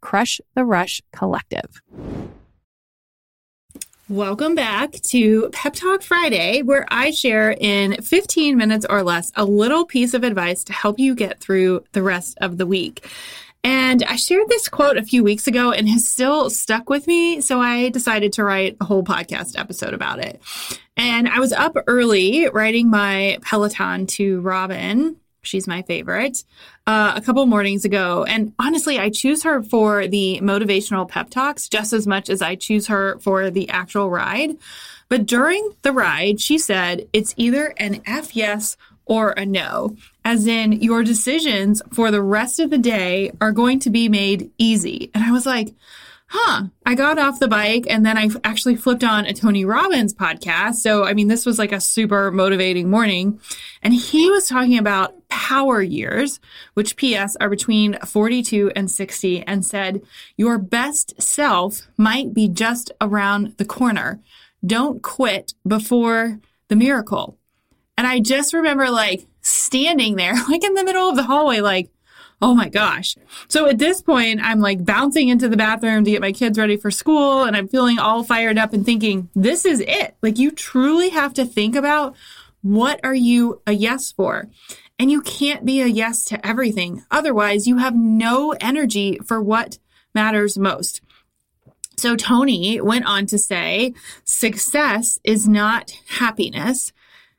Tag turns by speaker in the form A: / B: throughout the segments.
A: crush the rush collective. Welcome back to Pep Talk Friday, where I share in 15 minutes or less a little piece of advice to help you get through the rest of the week. And I shared this quote a few weeks ago and has still stuck with me. So I decided to write a whole podcast episode about it. And I was up early writing my Peloton to Robin. She's my favorite uh, a couple mornings ago. And honestly, I choose her for the motivational pep talks just as much as I choose her for the actual ride. But during the ride, she said it's either an F yes or a no, as in your decisions for the rest of the day are going to be made easy. And I was like, huh, I got off the bike and then I actually flipped on a Tony Robbins podcast. So, I mean, this was like a super motivating morning. And he was talking about power years, which PS are between 42 and 60, and said, Your best self might be just around the corner. Don't quit before the miracle. And I just remember like standing there, like in the middle of the hallway, like, Oh my gosh. So at this point, I'm like bouncing into the bathroom to get my kids ready for school and I'm feeling all fired up and thinking, this is it. Like you truly have to think about what are you a yes for? And you can't be a yes to everything. Otherwise, you have no energy for what matters most. So Tony went on to say, success is not happiness.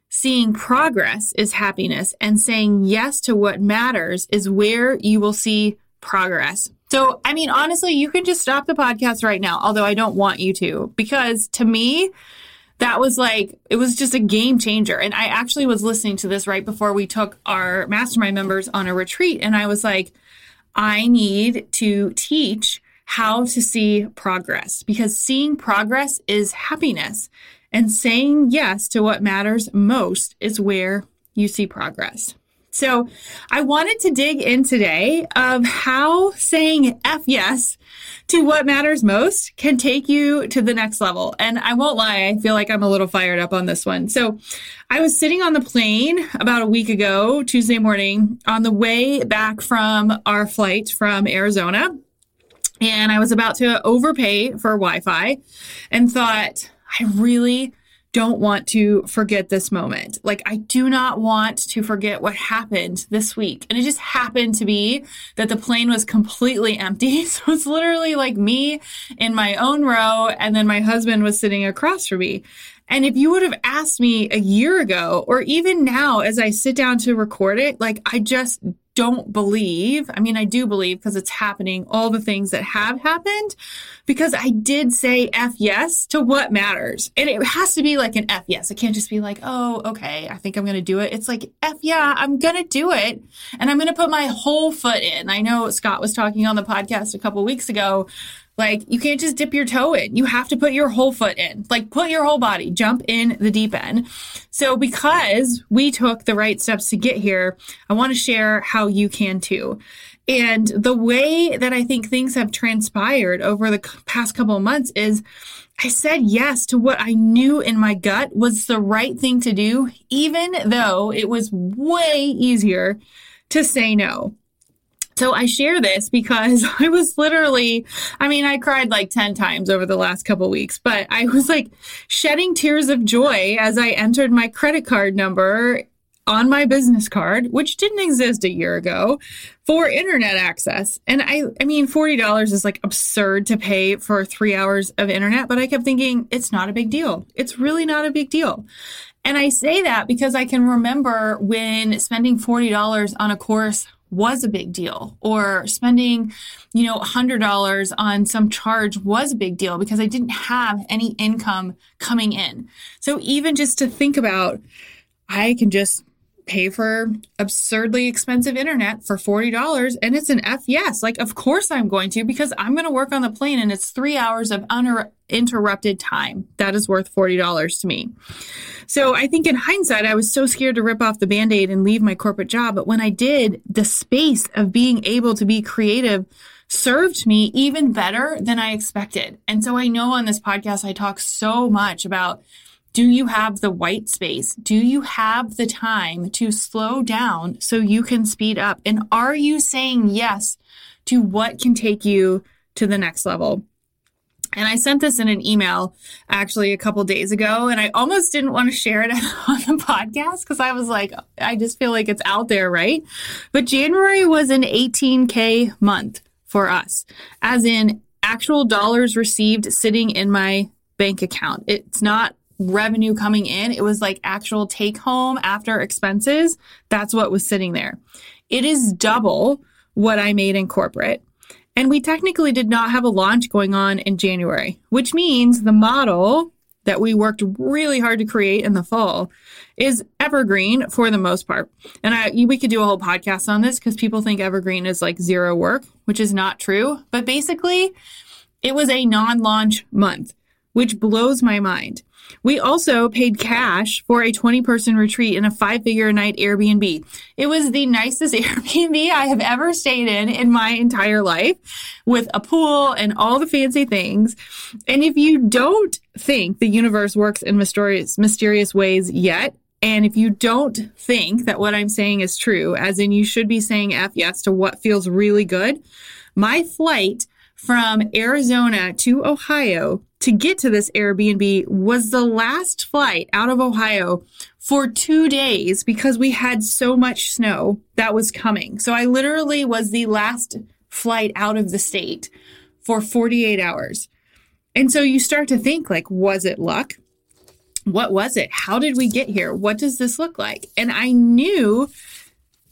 A: Seeing progress is happiness and saying yes to what matters is where you will see progress. So, I mean, honestly, you can just stop the podcast right now, although I don't want you to, because to me, that was like, it was just a game changer. And I actually was listening to this right before we took our mastermind members on a retreat. And I was like, I need to teach how to see progress because seeing progress is happiness. And saying yes to what matters most is where you see progress. So I wanted to dig in today of how saying F yes to what matters most can take you to the next level. And I won't lie, I feel like I'm a little fired up on this one. So I was sitting on the plane about a week ago, Tuesday morning, on the way back from our flight from Arizona. And I was about to overpay for Wi Fi and thought, I really don't want to forget this moment. Like, I do not want to forget what happened this week. And it just happened to be that the plane was completely empty. So it's literally like me in my own row, and then my husband was sitting across from me. And if you would have asked me a year ago, or even now as I sit down to record it, like I just don't believe, I mean, I do believe because it's happening, all the things that have happened, because I did say F yes to what matters. And it has to be like an F yes. It can't just be like, oh, okay, I think I'm going to do it. It's like, F yeah, I'm going to do it. And I'm going to put my whole foot in. I know Scott was talking on the podcast a couple weeks ago like you can't just dip your toe in. You have to put your whole foot in. Like put your whole body, jump in the deep end. So because we took the right steps to get here, I want to share how you can too. And the way that I think things have transpired over the past couple of months is I said yes to what I knew in my gut was the right thing to do, even though it was way easier to say no. So I share this because I was literally, I mean, I cried like 10 times over the last couple weeks, but I was like shedding tears of joy as I entered my credit card number on my business card, which didn't exist a year ago, for internet access. And I, I mean, $40 is like absurd to pay for three hours of internet, but I kept thinking it's not a big deal. It's really not a big deal. And I say that because I can remember when spending $40 on a course was a big deal or spending, you know, $100 on some charge was a big deal because I didn't have any income coming in. So even just to think about, I can just pay for absurdly expensive internet for $40 and it's an F yes. Like, of course I'm going to because I'm going to work on the plane and it's three hours of uninterrupted time. That is worth $40 to me. So I think in hindsight, I was so scared to rip off the band aid and leave my corporate job. But when I did, the space of being able to be creative served me even better than I expected. And so I know on this podcast, I talk so much about do you have the white space? Do you have the time to slow down so you can speed up? And are you saying yes to what can take you to the next level? And I sent this in an email actually a couple days ago, and I almost didn't want to share it on the podcast because I was like, I just feel like it's out there, right? But January was an 18K month for us, as in actual dollars received sitting in my bank account. It's not revenue coming in, it was like actual take home after expenses. That's what was sitting there. It is double what I made in corporate. And we technically did not have a launch going on in January, which means the model that we worked really hard to create in the fall is evergreen for the most part. And I, we could do a whole podcast on this because people think evergreen is like zero work, which is not true. But basically, it was a non launch month, which blows my mind. We also paid cash for a 20 person retreat in a five figure night Airbnb. It was the nicest Airbnb I have ever stayed in in my entire life with a pool and all the fancy things. And if you don't think the universe works in mysterious, mysterious ways yet, and if you don't think that what I'm saying is true, as in you should be saying F yes to what feels really good, my flight from Arizona to Ohio to get to this Airbnb was the last flight out of Ohio for two days because we had so much snow that was coming. So I literally was the last flight out of the state for 48 hours. And so you start to think like, was it luck? What was it? How did we get here? What does this look like? And I knew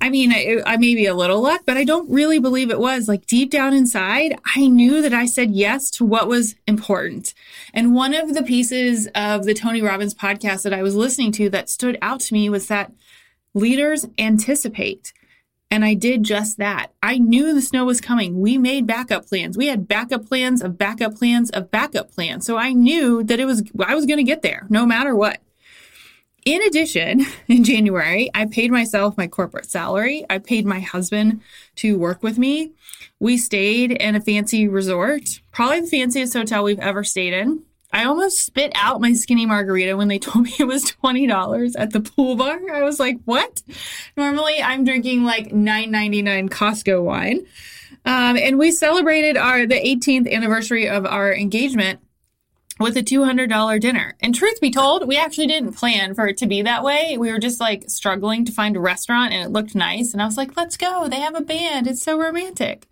A: I mean, I, I may be a little luck, but I don't really believe it was. Like deep down inside, I knew that I said yes to what was important. And one of the pieces of the Tony Robbins podcast that I was listening to that stood out to me was that leaders anticipate. And I did just that. I knew the snow was coming. We made backup plans. We had backup plans of backup plans of backup plans. So I knew that it was, I was going to get there no matter what. In addition, in January, I paid myself my corporate salary. I paid my husband to work with me. We stayed in a fancy resort, probably the fanciest hotel we've ever stayed in. I almost spit out my skinny margarita when they told me it was $20 at the pool bar. I was like, what? Normally I'm drinking like $9.99 Costco wine. Um, and we celebrated our the 18th anniversary of our engagement with a $200 dinner. And truth be told, we actually didn't plan for it to be that way. We were just like struggling to find a restaurant and it looked nice. And I was like, let's go. They have a band. It's so romantic.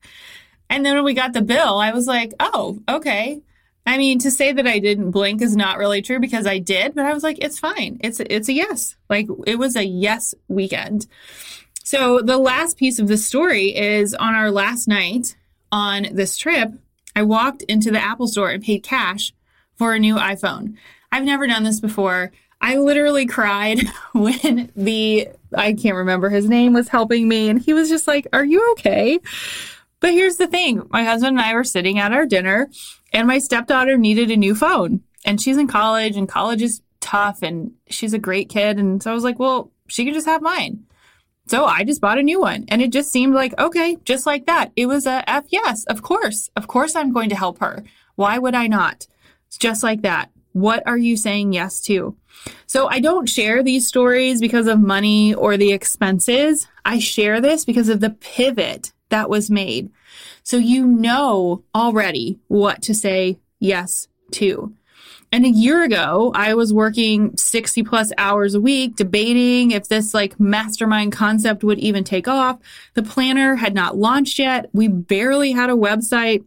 A: And then when we got the bill, I was like, oh, okay. I mean, to say that I didn't blink is not really true because I did, but I was like, it's fine. It's it's a yes. Like it was a yes weekend. So the last piece of the story is on our last night on this trip, I walked into the Apple store and paid cash for a new iPhone. I've never done this before. I literally cried when the, I can't remember his name, was helping me. And he was just like, Are you okay? But here's the thing my husband and I were sitting at our dinner, and my stepdaughter needed a new phone. And she's in college, and college is tough, and she's a great kid. And so I was like, Well, she can just have mine. So I just bought a new one and it just seemed like, okay, just like that. It was a F yes, of course. Of course I'm going to help her. Why would I not? It's just like that. What are you saying yes to? So I don't share these stories because of money or the expenses. I share this because of the pivot that was made. So you know already what to say yes to. And a year ago, I was working 60 plus hours a week debating if this like mastermind concept would even take off. The planner had not launched yet. We barely had a website.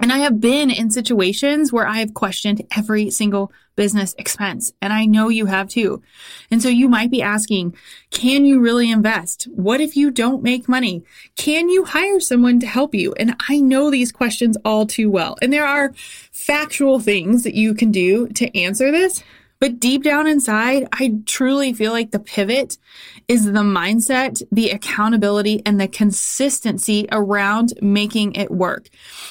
A: And I have been in situations where I have questioned every single business expense. And I know you have too. And so you might be asking, can you really invest? What if you don't make money? Can you hire someone to help you? And I know these questions all too well. And there are factual things that you can do to answer this. But deep down inside, I truly feel like the pivot is the mindset, the accountability, and the consistency around making it work.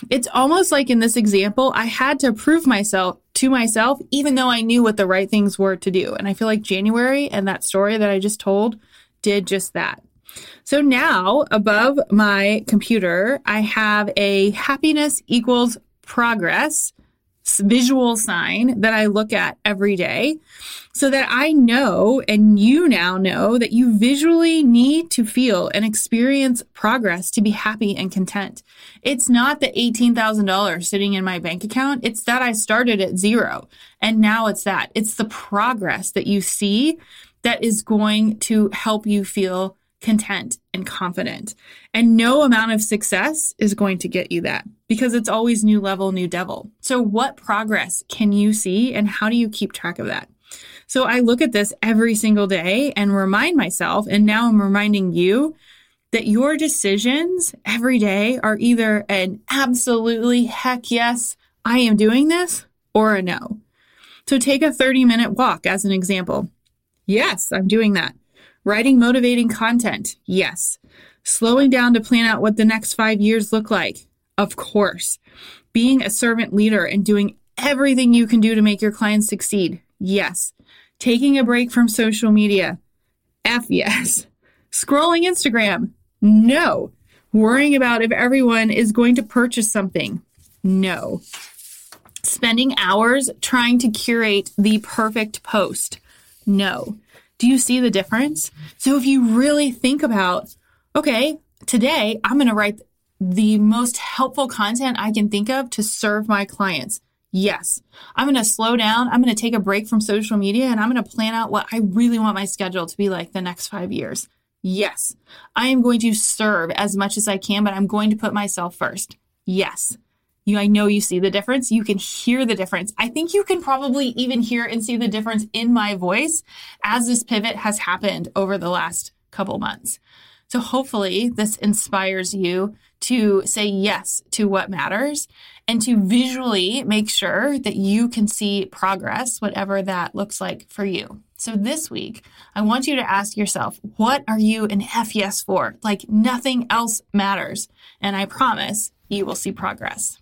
A: It's almost like in this example, I had to prove myself to myself, even though I knew what the right things were to do. And I feel like January and that story that I just told did just that. So now above my computer, I have a happiness equals progress visual sign that I look at every day so that I know and you now know that you visually need to feel and experience progress to be happy and content. It's not the $18,000 sitting in my bank account. It's that I started at zero and now it's that. It's the progress that you see that is going to help you feel content and confident. And no amount of success is going to get you that because it's always new level, new devil. So what progress can you see and how do you keep track of that? So I look at this every single day and remind myself, and now I'm reminding you that your decisions every day are either an absolutely heck yes, I am doing this, or a no. So take a 30 minute walk as an example. Yes, I'm doing that. Writing motivating content? Yes. Slowing down to plan out what the next five years look like? Of course. Being a servant leader and doing everything you can do to make your clients succeed? Yes. Taking a break from social media? F yes. Scrolling Instagram? No. Worrying about if everyone is going to purchase something? No. Spending hours trying to curate the perfect post? No. Do you see the difference? So if you really think about, okay, today I'm going to write the most helpful content I can think of to serve my clients. Yes, I'm going to slow down. I'm going to take a break from social media and I'm going to plan out what I really want my schedule to be like the next five years. Yes, I am going to serve as much as I can, but I'm going to put myself first. Yes, you, I know you see the difference. You can hear the difference. I think you can probably even hear and see the difference in my voice as this pivot has happened over the last couple months. So hopefully this inspires you to say yes to what matters and to visually make sure that you can see progress, whatever that looks like for you. So this week, I want you to ask yourself, what are you an F yes for? Like nothing else matters. And I promise you will see progress.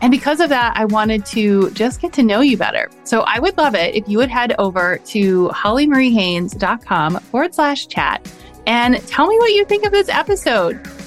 A: And because of that, I wanted to just get to know you better. So I would love it if you would head over to hollymariehaynes.com forward slash chat and tell me what you think of this episode.